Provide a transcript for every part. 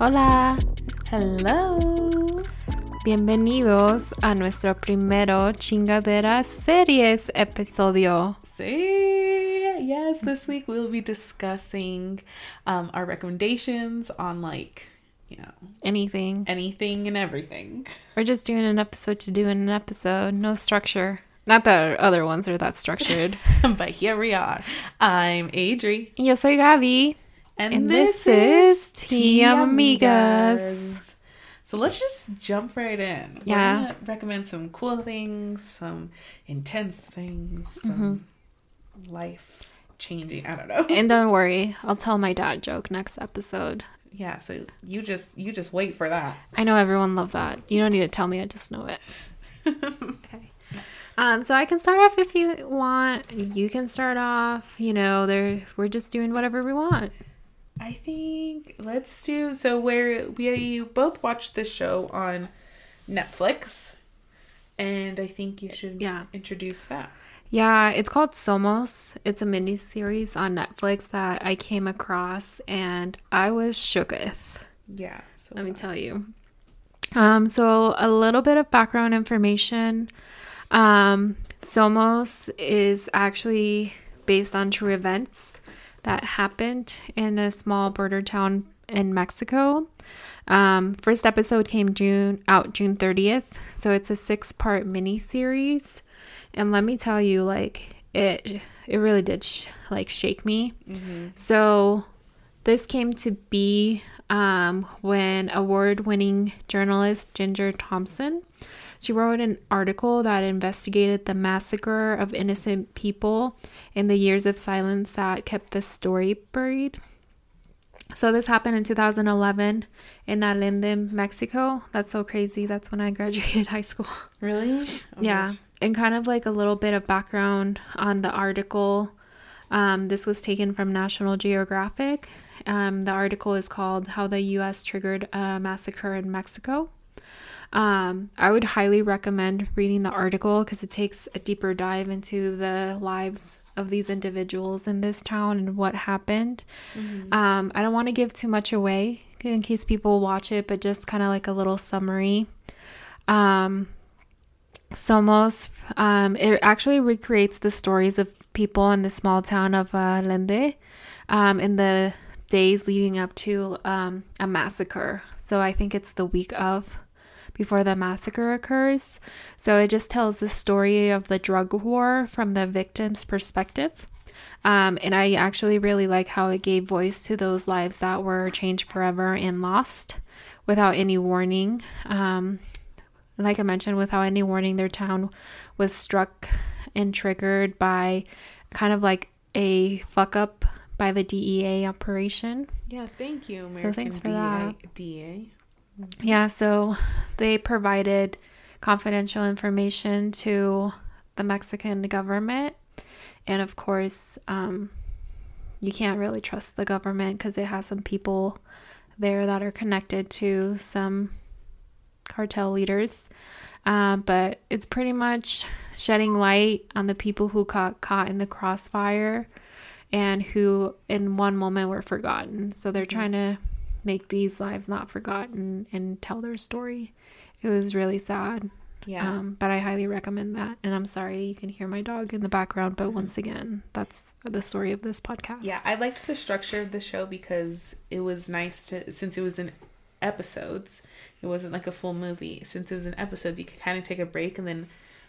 Hola, Hello. bienvenidos a nuestro primero chingadera series episodio. See, yes, this week we'll be discussing um, our recommendations on like, you know, Anything. anything and everything. We're just doing an episode to do an episode, no structure. Not that other ones are that structured. but here we are. I'm Adri, Yo soy Gaby. and, And this, this is is Tea Amigas. Amigas. So let's just jump right in. Yeah. gonna recommend some cool things, some intense things, some Mm-hmm. life changing. I don't know. And don't worry, I'll tell my dad joke next episode. yeah. So you just you just wait for that. I know everyone loves that. You don't need to tell me, I just know it. okay. Um, so I can start off if you want. You can start off. You know, there we're just doing whatever we want. I think let's do so. Where we both watched this show on Netflix, and I think you should Yeah. introduce that. Yeah, it's called Somos. It's a mini series on Netflix that I came across and I was shooketh. Yeah. So Let me tell you. Um, so a little bit of background information. Um, Somos is actually based on true events that happened in a small border town in Mexico. Um, first episode came June out June 30th, so it's a six part mini series. And let me tell you, like it, it really did sh- like shake me. So this came to be um, when award-winning journalist Ginger Thompson she wrote an article that investigated the massacre of innocent people in the years of silence that kept the story buried. So this happened in 2011 in Allende, Mexico. That's so crazy. That's when I graduated high school. really. Oh, Yeah, gosh. and kind of like a little bit of background on the article. Um, this was taken from National Geographic. Um, the article is called How the U.S. Triggered a Massacre in Mexico. Um, I would highly recommend reading the article because it takes a deeper dive into the lives of these individuals in this town and what happened. Um, I don't want to give too much away in case people watch it, but just kind of like a little summary. Um, Somos, um, it actually recreates the stories of people in the small town of uh, Allende um, in the days leading up to um, a massacre. So I think it's the week of before the massacre occurs. So it just tells the story of the drug war from the victim's perspective. Um, and I actually really like how it gave voice to those lives that were changed forever and lost without any warning. Um, like I mentioned, without any warning, their town was struck and triggered by kind of like a fuck up by the DEA operation. Yeah. Thank you, American thanks for DA. that. DA. Yeah, so they provided confidential information to the Mexican government. And of course, um, you can't really trust the government because it has some people there that are connected to some cartel leaders. Um, but it's pretty much shedding light on the people who got caught in the crossfire and who in one moment were forgotten. So they're trying to make these lives not forgotten and tell their story. It was really sad. Yeah. Um, but I highly recommend that. And I'm sorry you can hear my dog in the background, but once again, that's the story of this podcast. Yeah, I liked the structure of the show because it was nice to since it was in episodes. It wasn't like a full movie. Since it was in episodes, you could kind of take a break and then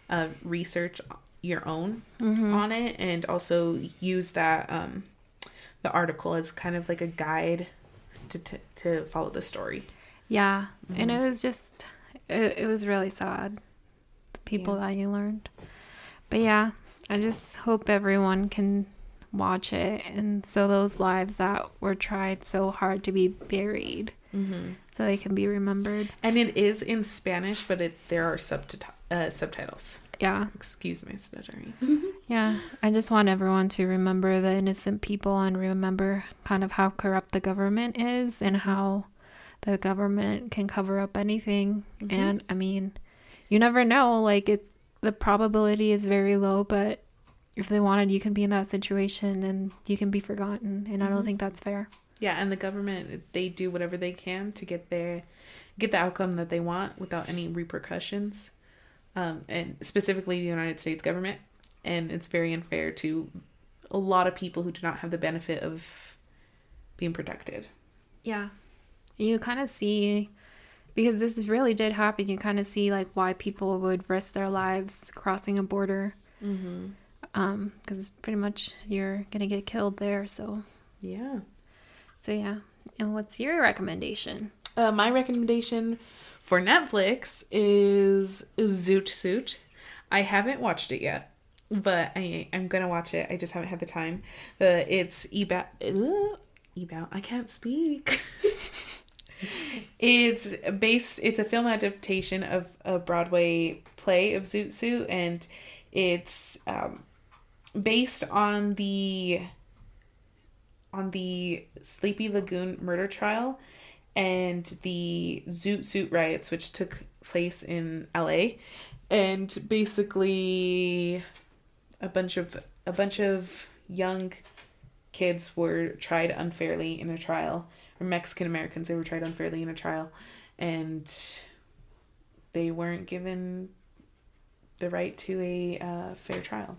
uh, research your own on it, and also use that um, the article as kind of like a guide to to, to follow the story. Yeah. And it was just, it, it was really sad. The people Yeah. that you learned. But yeah, I just hope everyone can watch it. And so those lives that were tried so hard to be buried so they can be remembered. And it is in Spanish, but it there are uh, subtitles. Yeah. Excuse my stuttering. Yeah. I just want everyone to remember the innocent people and remember kind of how corrupt the government is and how the government can cover up anything. And I mean, you never know. Like, it's the probability is very low, but if they wanted, you can be in that situation and you can be forgotten. And I don't Mhm. think that's fair. Yeah, and the government they do whatever they can to get their get the outcome that they want without any repercussions. Um, and specifically the United States government, and it's very unfair to a lot of people who do not have the benefit of being protected. Yeah. You kind of see, because this really did happen, you kind of see like why people would risk their lives crossing a border. Mm-hmm. Um, because pretty much you're gonna get killed there. So, Yeah. so yeah. And what's your recommendation? Uh, my recommendation for Netflix is Zoot Suit. I haven't watched it yet, but I I'm gonna watch it. I just haven't had the time. Uh, it's about about I can't speak. it's based. It's a film adaptation of a Broadway play of Zoot Suit, and it's um, based on the on the Sleepy Lagoon murder trial and the Zoot Suit riots, which took place in LA, and basically a bunch of a bunch of young kids were tried unfairly in a trial, or Mexican Americans they were tried unfairly in a trial, and they weren't given the right to a uh, fair trial,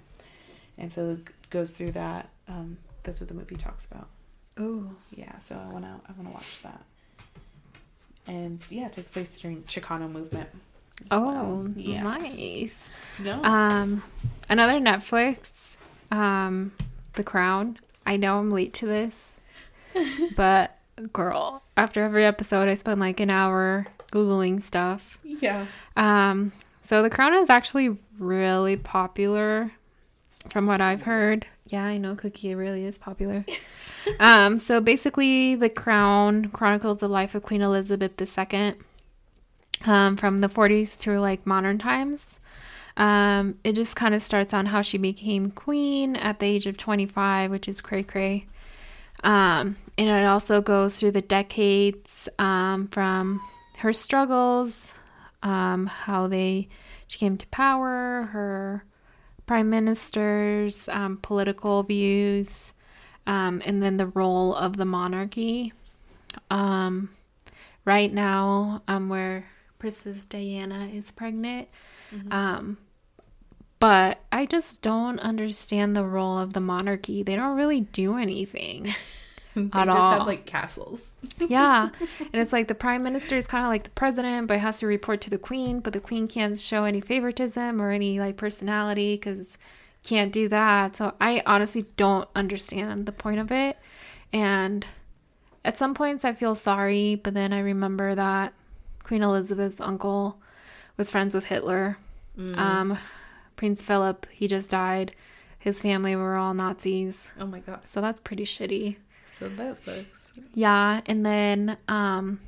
and so it goes through that. Um, that's what the movie talks about. Ooh. Yeah, so I wanna I wanna watch that. And yeah, it takes place during Chicano movement. Oh, well. Yes. nice. No. Um, another Netflix, um, The Crown. I know I'm late to this, but girl, after every episode, I spend like an hour googling stuff. yeah. Um, so The Crown is actually really popular, from what I've heard. Yeah, I know Cookie really is popular. um, so basically, The Crown chronicles the life of Queen Elizabeth II, um, from the 40s through like modern times. Um, it just kind of starts on how she became queen at the age of 25, which is cray cray. Um, and it also goes through the decades um, from her struggles, um, how they she came to power, her prime ministers, um, political views, um, and then the role of the monarchy. Um, right now, um, where Princess Diana is pregnant. Um, but I just don't understand the role of the monarchy. They don't really do anything. They At just all. have like castles. yeah. And it's like the prime minister is kind of like the president, but has to report to the queen, but the queen can't show any favoritism or any like personality because can't do that. So I honestly don't understand the point of it. And at some points I feel sorry, but then I remember that Queen Elizabeth's uncle was friends with Hitler. Um, Prince Philip, he just died. His family were all Nazis. Oh my god. So that's pretty shitty. So that sucks. Yeah, and then um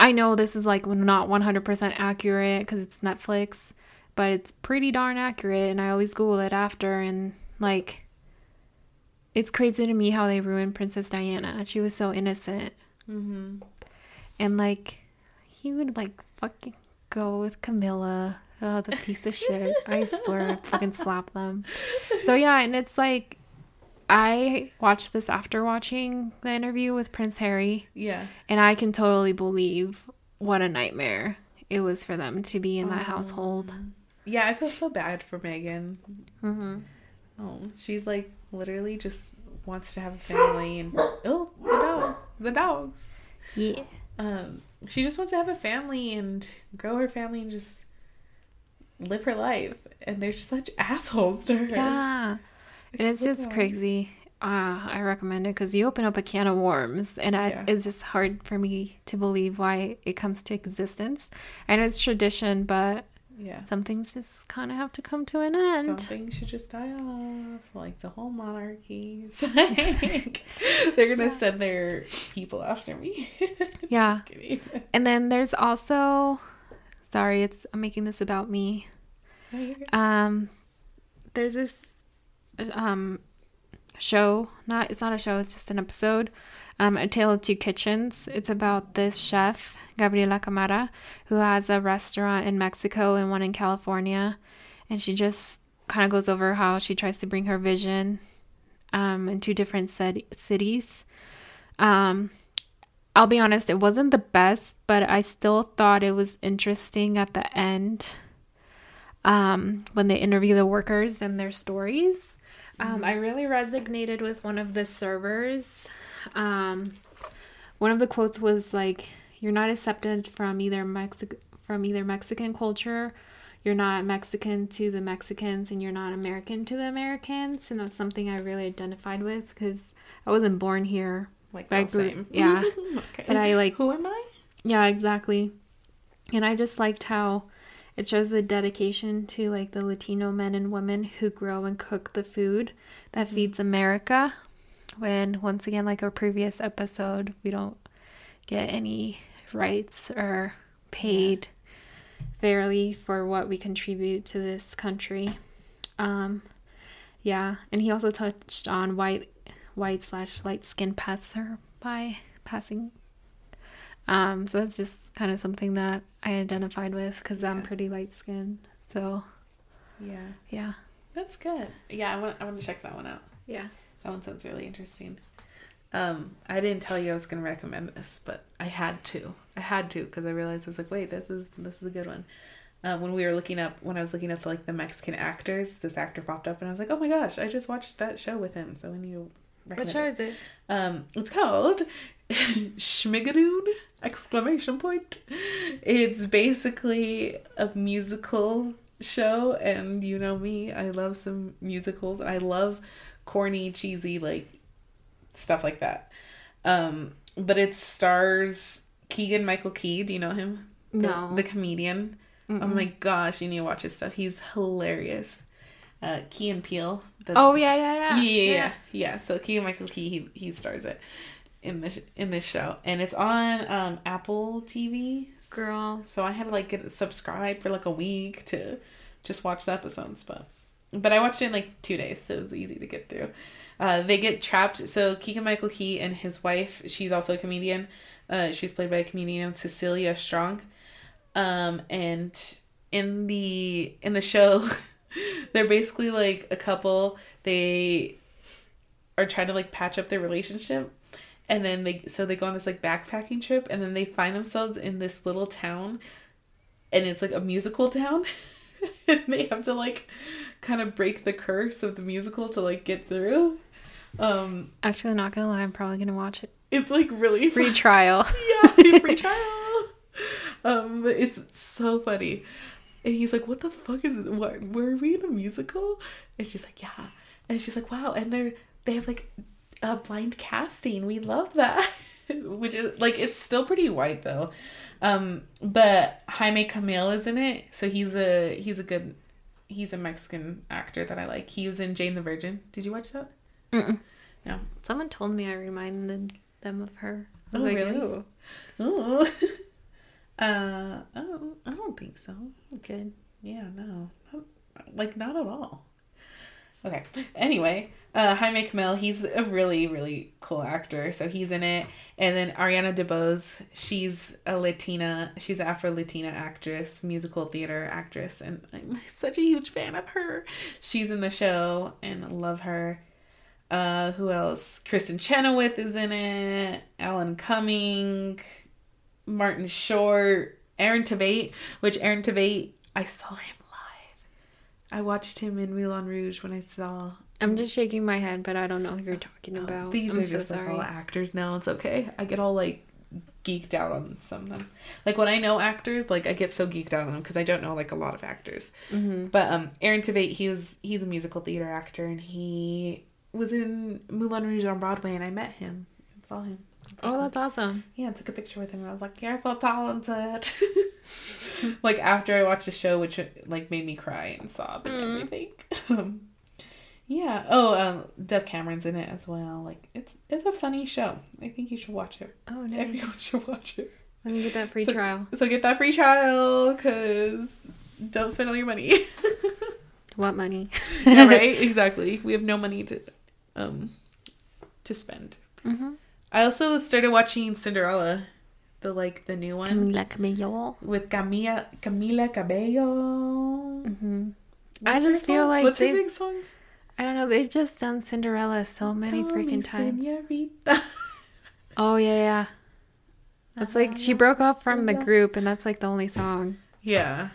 I know this is like not 100% accurate cuz it's Netflix, but it's pretty darn accurate and I always google it after and like it's crazy to me how they ruined Princess Diana. She was so innocent. Mm-hmm. And like he would like fucking go with Camilla. Oh, the piece of shit. I swear I'd fucking slap them. So yeah, and it's like I watched this after watching the interview with Prince Harry. Yeah. And I can totally believe what a nightmare it was for them to be in that household. Yeah, I feel so bad for Meghan. Mm-hmm. Oh, she's like literally just wants to have a family and oh, the dogs, the dogs. Yeah. Um, she just wants to have a family and grow her family and just live her life. And they're just such assholes to her. Yeah. And it's just Yeah. crazy. Uh, I recommend it because you open up a can of worms, and I, Yeah. it's just hard for me to believe why it comes to existence. I know it's tradition, but Yeah. some things just kind of have to come to an end. Some things should just die off, like the whole monarchy. Like, they're gonna send their people after me. Yeah. And then there's also, sorry, it's I'm making this about me. Um, there's this um show. Not it's not a show. It's just an episode. Um, A Tale of Two Kitchens. It's about this chef Gabriela Camara who has a restaurant in Mexico and one in California, and she just kind of goes over how she tries to bring her vision um, in two different cities. Um, I'll be honest, it wasn't the best, but I still thought it was interesting at the end um, when they interview the workers and their stories. Um, I really resonated with one of the servers. Um, one of the quotes was like, "You're not accepted from either Mexico from either Mexican culture. You're not Mexican to the Mexicans, and you're not American to the Americans." And that's something I really identified with because I wasn't born here. Like, But I grew- same. yeah. okay. But I like Who am I? yeah, exactly. And I just liked how it shows the dedication to like the Latino men and women who grow and cook the food that mm-hmm. feeds America. When once again, like our previous episode, we don't get any rights are paid fairly for what we contribute to this country. Um, yeah, and he also touched on white, white slash light skin passer by passing um, so that's just kind of something that I identified with because I'm pretty light skinned. So Yeah, yeah, that's good. Yeah, I want. I want to check that one out. yeah. That one sounds really interesting. Um, I didn't tell you I was gonna recommend this, but I had to. I had to because I realized I was like, wait, this is this is a good one. Uh, when we were looking up, when I was looking up like the Mexican actors, this actor popped up, and I was like, oh my gosh, I just watched that show with him, so we need to. What recommend show it. is it? Um, it's called Schmigadoon! Exclamation point. It's basically a musical show, and you know me, I love some musicals. I love corny, cheesy, like stuff like that. Um, but it stars Keegan Michael Key. Do you know him? No. the comedian. Oh Mm-mm. my gosh, you need to watch his stuff. He's hilarious. Uh, Key and Peele. the- Oh yeah, yeah, yeah, yeah. yeah, yeah, yeah. So Keegan Michael Key, he he stars it in this in this show, and it's on um Apple TV. Girl, So I had to like get subscribed for like a week to just watch the episodes, but but I watched it in like two days, so it was easy to get through. Uh, they get trapped. So Keegan Michael Key and his wife, she's also a comedian. Uh, she's played by a comedian Cecilia Strong. Um, and in the in the show, they're basically like a couple. They are trying to like patch up their relationship and then they so they go on this like backpacking trip and then they find themselves in this little town and it's like a musical town and they have to like kind of break the curse of the musical to like get through um actually, not gonna lie, I'm probably gonna watch it. it's like really Free fun. trial. yeah free trial. Um but it's so funny. And he's like what the fuck is it? What were we in a musical? And she's like yeah. And she's like wow and they're they have like a blind casting. We love that. Which is like it's still pretty white though. Um but Jaime Camil is in it so he's a he's a good he's a mexican actor that i like. He was in jane the virgin. Did you watch that Mm-mm. no Someone told me I reminded them of her. I Oh, like, really? "Ooh, Ooh. uh I don't, I don't think so good. Yeah, no. Not- Like, not at all. Okay. Anyway, uh, Jaime Camil, he's a really, really cool actor. So he's in it. And then Ariana DeBose, she's a Latina, she's Afro Latina actress, musical theater actress. And I'm such a huge fan of her. She's in the show and love her. Uh, who else? Kristin Chenoweth is in it. Alan Cumming, Martin Short, Aaron Tveit, which Aaron Tveit, I saw him live. I watched him in Moulin Rouge when I saw. I'm just shaking my head, but I don't know who you're talking Oh, about. these I'm are so just like all actors now. It's okay. I get all like geeked out on some of them. Like when I know actors, like I get so geeked out on them because I don't know like a lot of actors. hmm But um, Aaron Tveit, he was he's a musical theater actor and he was in Moulin Rouge on Broadway and I met him. I saw him. Oh, that's awesome. Yeah, I took a picture with him and I was like, You're so talented. like after I watched the show, which like made me cry and sob and Mm. everything. Um, yeah. Oh, um, Dove Cameron's in it as well. Like it's it's a funny show. I think you should watch it. Oh, no. Everyone should watch it. Let me get that free So- trial. So get that free trial, cause don't spend all your money. What money? yeah, right. Exactly. We have no money to um to spend. Mm-hmm. I also started watching Cinderella, the like the new one. Camila Cabello. with Camila Camila Cabello. Mm-hmm. I just feel like what's her big song? I don't know. They've just done Cinderella so many Call freaking times. Oh yeah, yeah. It's like she broke up from the group, and that's like the only song. Yeah.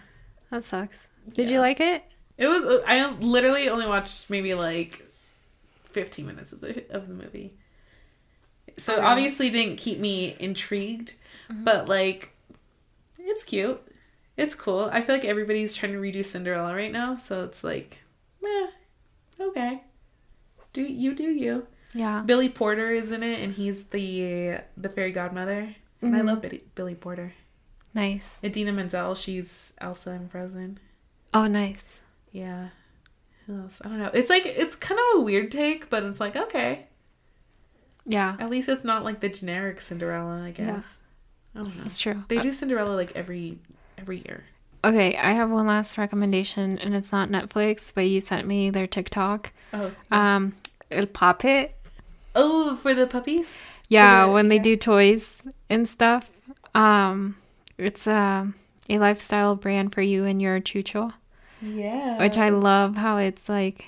That sucks. Did you like it? It was. I literally only watched maybe like fifteen minutes of the of the movie, so wow. obviously didn't keep me intrigued. Mm-hmm. But like, it's cute. It's cool. I feel like everybody's trying to redo Cinderella right now, so it's like, eh, okay. Do you do you? Yeah. Billy Porter is in it, and he's the the fairy godmother. And I love Billy, Billy Porter. Nice. Idina Menzel, she's Elsa in Frozen. Oh, nice. Yeah. Who else? I don't know. It's like it's kind of a weird take, but it's like okay. Yeah, At least it's not like the generic Cinderella, I Yeah. guess. I don't know. it's true. They do Cinderella like every every year. Okay, I have one last recommendation, and it's not Netflix, but you sent me their TikTok. Oh. Um, El Poppet. oh, for the puppies? Yeah, the- when they yeah. do toys and stuff. Um, it's a a lifestyle brand for you and your chucho, Yeah. which I love how it's like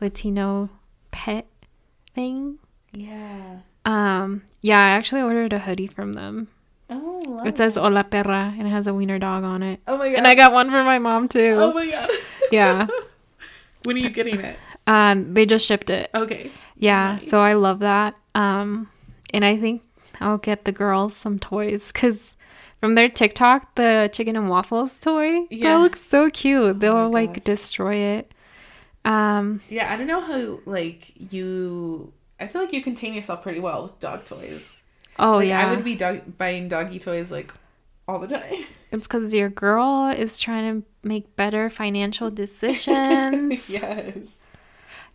Latino pet thing. Yeah. Um, yeah, I actually ordered a hoodie from them. Oh. It says Hola Perra and it has a wiener dog on it. Oh my god. And I got one for my mom too. Oh my god. Yeah. when are you getting it? Um, they just shipped it. Okay. Yeah, Nice. so I love that. Um, and I think I'll get the girls some toys because from their TikTok, the chicken and waffles toy Yeah. that looks so cute. They'll my like destroy it. Um, Yeah, I don't know how like you. I feel like you contain yourself pretty well with dog toys. oh like, yeah, I would be dog- buying doggy toys like all the time. it's because your girl is trying to make better financial decisions. yes.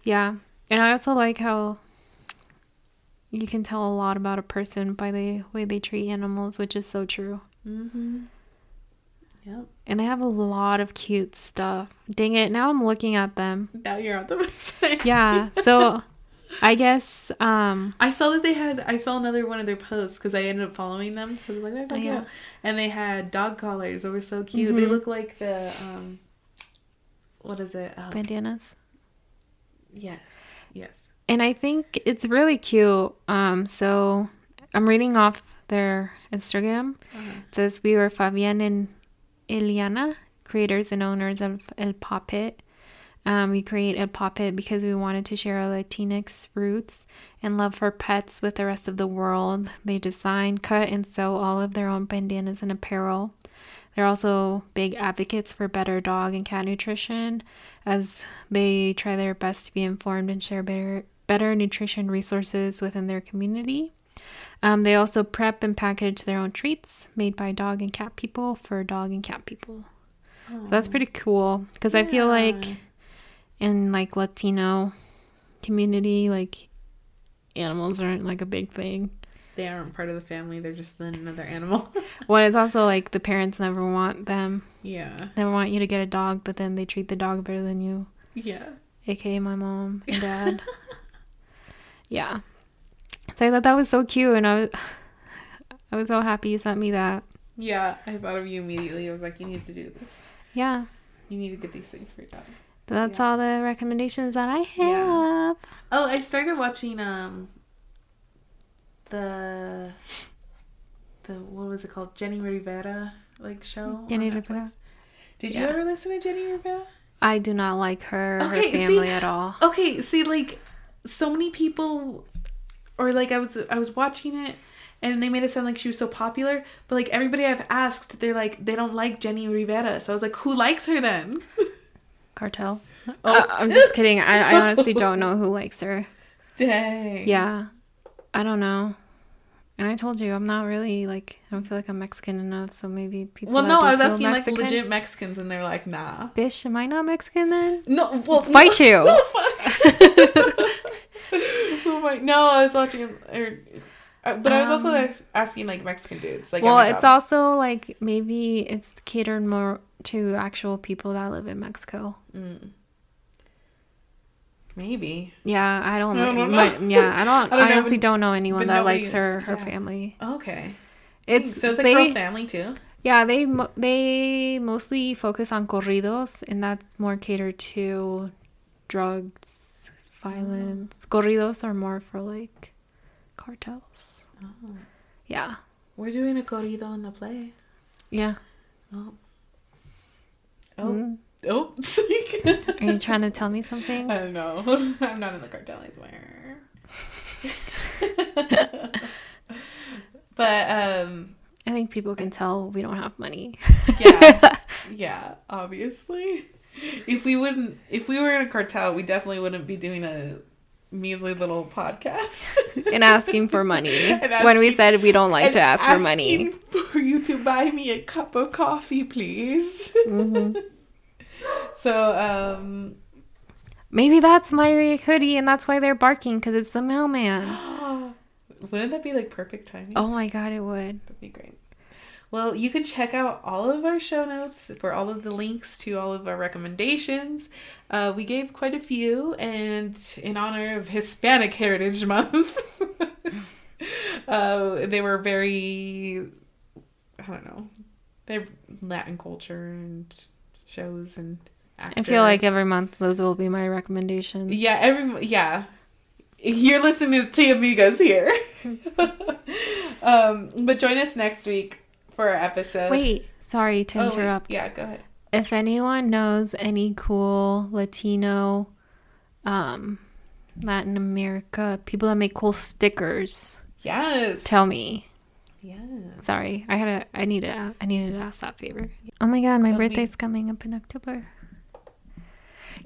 Yeah, and I also like how you can tell a lot about a person by the way they treat animals, which is so true. Mm-hmm. Yep. And they have a lot of cute stuff. Dang it, now I'm looking at them. Now you're on the website. Yeah, so I guess um I saw that they had. I saw another one of their posts because I ended up following them because I was like, "They're so Oh, cute," yeah. and they had dog collars that were so cute. They Mhm. look like the um, what is it? Oh, bandanas. yes, yes. And I think it's really cute. Um so I'm reading off their Instagram. Uh-huh. It says we were Fabian and Eliana, creators and owners of El Poppet. Um, we create El Poppet because we wanted to share our Latinx roots and love for pets with the rest of the world. They design, cut, and sew all of their own bandanas and apparel. They're also big advocates for better dog and cat nutrition as they try their best to be informed and share better, better nutrition resources within their community. Um, they also prep and package their own treats made by dog and cat people for dog and cat people. That's pretty cool because I feel like in like Latino community, like animals aren't like a big thing. they aren't part of the family. They're just another animal. Well, it's also like the parents never want them, yeah, never want you to get a dog, but then they treat the dog better than you, yeah. aka my mom and dad. yeah. So I thought that was so cute, and I was, I was so happy you sent me that. Yeah, I thought of you immediately. I was like, you need to do this. Yeah. You need to get these things for your dog. But that's Yeah. all the recommendations that I have. Yeah. Oh, I started watching um the the what was it called? Jenni Rivera like show. Jenni Rivera? Did you ever listen to Jenni Rivera? I do not like her, Okay, her see- family at all. Okay, see like so many people or like I was I was watching it and they made it sound like she was so popular, but like everybody I've asked, they're like they don't like Jenni Rivera. So I was like, who likes her then? Cartel. Oh. Uh, I'm just kidding. I, I honestly don't know who likes her. Dang. Yeah. I don't know. And I told you, I'm not really like, I don't feel like I'm Mexican enough. So maybe people. Well, no, I was asking Mexican- like legit Mexicans, and they're like, nah. Bish, am I not Mexican then? No, well, Fight no, you. No, oh my, no, I was watching, or, uh, but I was also Um, asking like Mexican dudes. Like, well, it's also like maybe it's catered more to actual people that live in Mexico. Mm. maybe. Yeah, I don't. I don't know. but yeah, I don't. I I, don't know, honestly but- don't know anyone that nobody- likes her her yeah. family. Okay, It's so it's like they, family too. Yeah, they they mostly focus on corridos, and that's more catered to drugs, violence. Corridos are more for like cartels. Oh. Yeah, We're doing a corrido in the play. yeah. Oh. Oh. Mm. Oh. Are you trying to tell me something? I don't know. I'm not in the cartel, I swear. but um I think people can tell we don't have money. yeah. Yeah, obviously. If we wouldn't if we were in a cartel, we definitely wouldn't be doing a measly little podcast. and asking for money And when we said we don't like to ask for money. For you to buy me a cup of coffee, please. Mhm. So, um Maybe that's my hoodie, and that's why they're barking because it's the mailman. wouldn't that be like perfect timing? Oh my god, it would. That'd be great. Well, you can check out all of our show notes for all of the links to all of our recommendations. Uh, we gave quite a few, and in honor of Hispanic Heritage Month, uh, they were very, I don't know, they're Latin culture and shows and actors. I feel like every month those will be my recommendations. Yeah, every yeah. You're listening to Tea Amigos here. um, but join us next week for our episode. Wait, sorry to Oh, wait. interrupt. Yeah, go ahead. If anyone knows any cool Latino, um, Latin America people that make cool stickers, Yes. tell me. Yes. Sorry, I had a, I needed, to, I needed to ask that favor. Oh my god, my That'll be- birthday's coming up in October.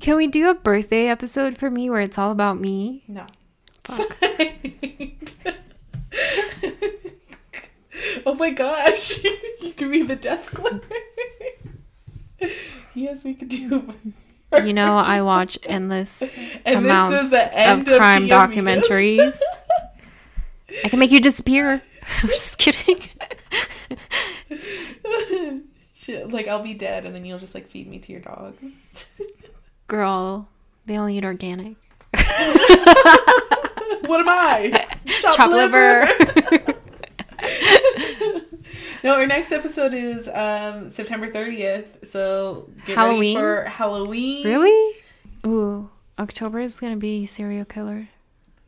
Can we do a birthday episode for me where it's all about me? No. Fuck. oh my gosh. you can be the death clerk. yes, we could do. You know, I watch endless and amounts this is the end of crime documentaries. I can make you disappear. I'm just kidding. Like I'll be dead, and then you'll just like feed me to your dogs. Girl, they only eat organic. what am I? Chop liver. no, our next episode is um September 30th. So get Halloween? ready for Halloween. really? Ooh, October is gonna be serial killer.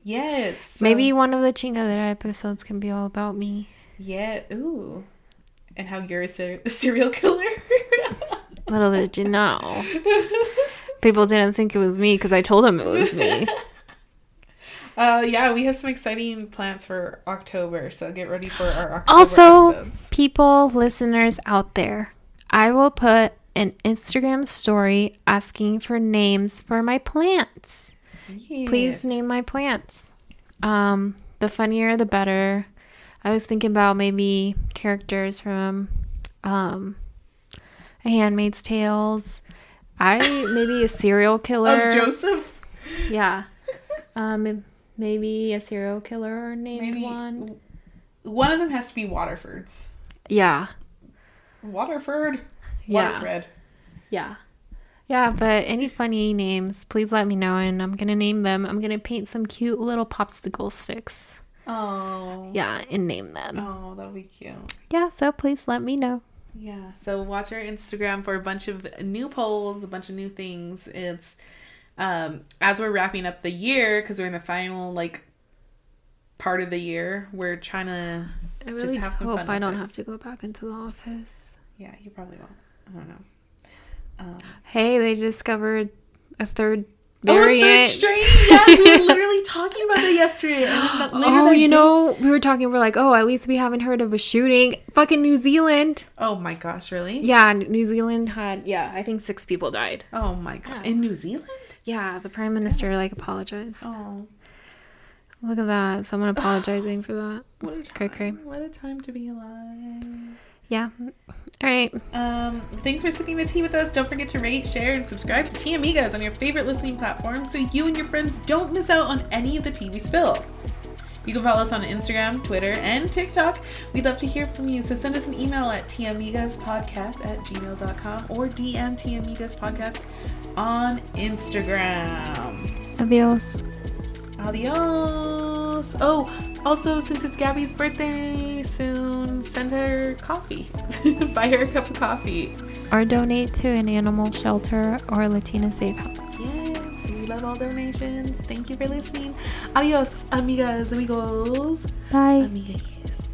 Yes. so- Maybe one of the Chingadera episodes can be all about me. Yeah. Ooh. And how you're a ser- a serial killer. Little did you know. People didn't think it was me because I told them it was me. Uh, yeah, we have some exciting plans for October, so get ready for our October Also, episodes. people, listeners out there, I will put an Instagram story asking for names for my plants. Please name my plants. Um, the funnier the better. I was thinking about maybe characters from um A Handmaid's Tales. I maybe a serial killer. Of Joseph. Yeah. Um maybe a serial killer named Maybe one. one of them has to be Waterford's. Yeah. Waterford. Yeah. Waterfred. Yeah. Yeah, but any funny names, please let me know and I'm gonna name them. I'm gonna paint some cute little popsicle sticks. Oh. Yeah, and name them. Oh, that'll be cute. Yeah, so please let me know. Yeah. So watch our Instagram for a bunch of new polls, a bunch of new things. It's um as we're wrapping up the year because we're in the final like part of the year. We're trying to I Just have some hope fun I don't this. have to go back into the office. yeah, you probably won't. I don't know. Um, Hey, they discovered a third oh, a third variant. strain. Yeah, we were literally talking about it yesterday. That, oh, you day- know, we were talking. We're like, oh, at least we haven't heard of a shooting. Fucking New Zealand. Oh my gosh, really? Yeah, New Zealand had. Yeah, I think six people died. Oh my god. Yeah. In New Zealand? Yeah, the prime minister like apologized. Oh, Look at that, someone apologizing for that. what a time. cray cray. What a time to be alive. Yeah. All right. Um, thanks for sipping the tea with us. Don't forget to rate, share, and subscribe to Tea Amigas on your favorite listening platform so you and your friends don't miss out on any of the tea we spill. You can follow us on Instagram, Twitter, and TikTok. We'd love to hear from you. So send us an email at tamigaspodcast at gmail.com or DM tamigaspodcast on Instagram. Adios. Adios. Oh, also, since it's Gabby's birthday soon, send her coffee. Buy her a cup of coffee. Or donate to an animal shelter or a Latina safe house. Yeah love all donations. Thank you for listening. Adios, amigas, amigos. Bye. Amigues.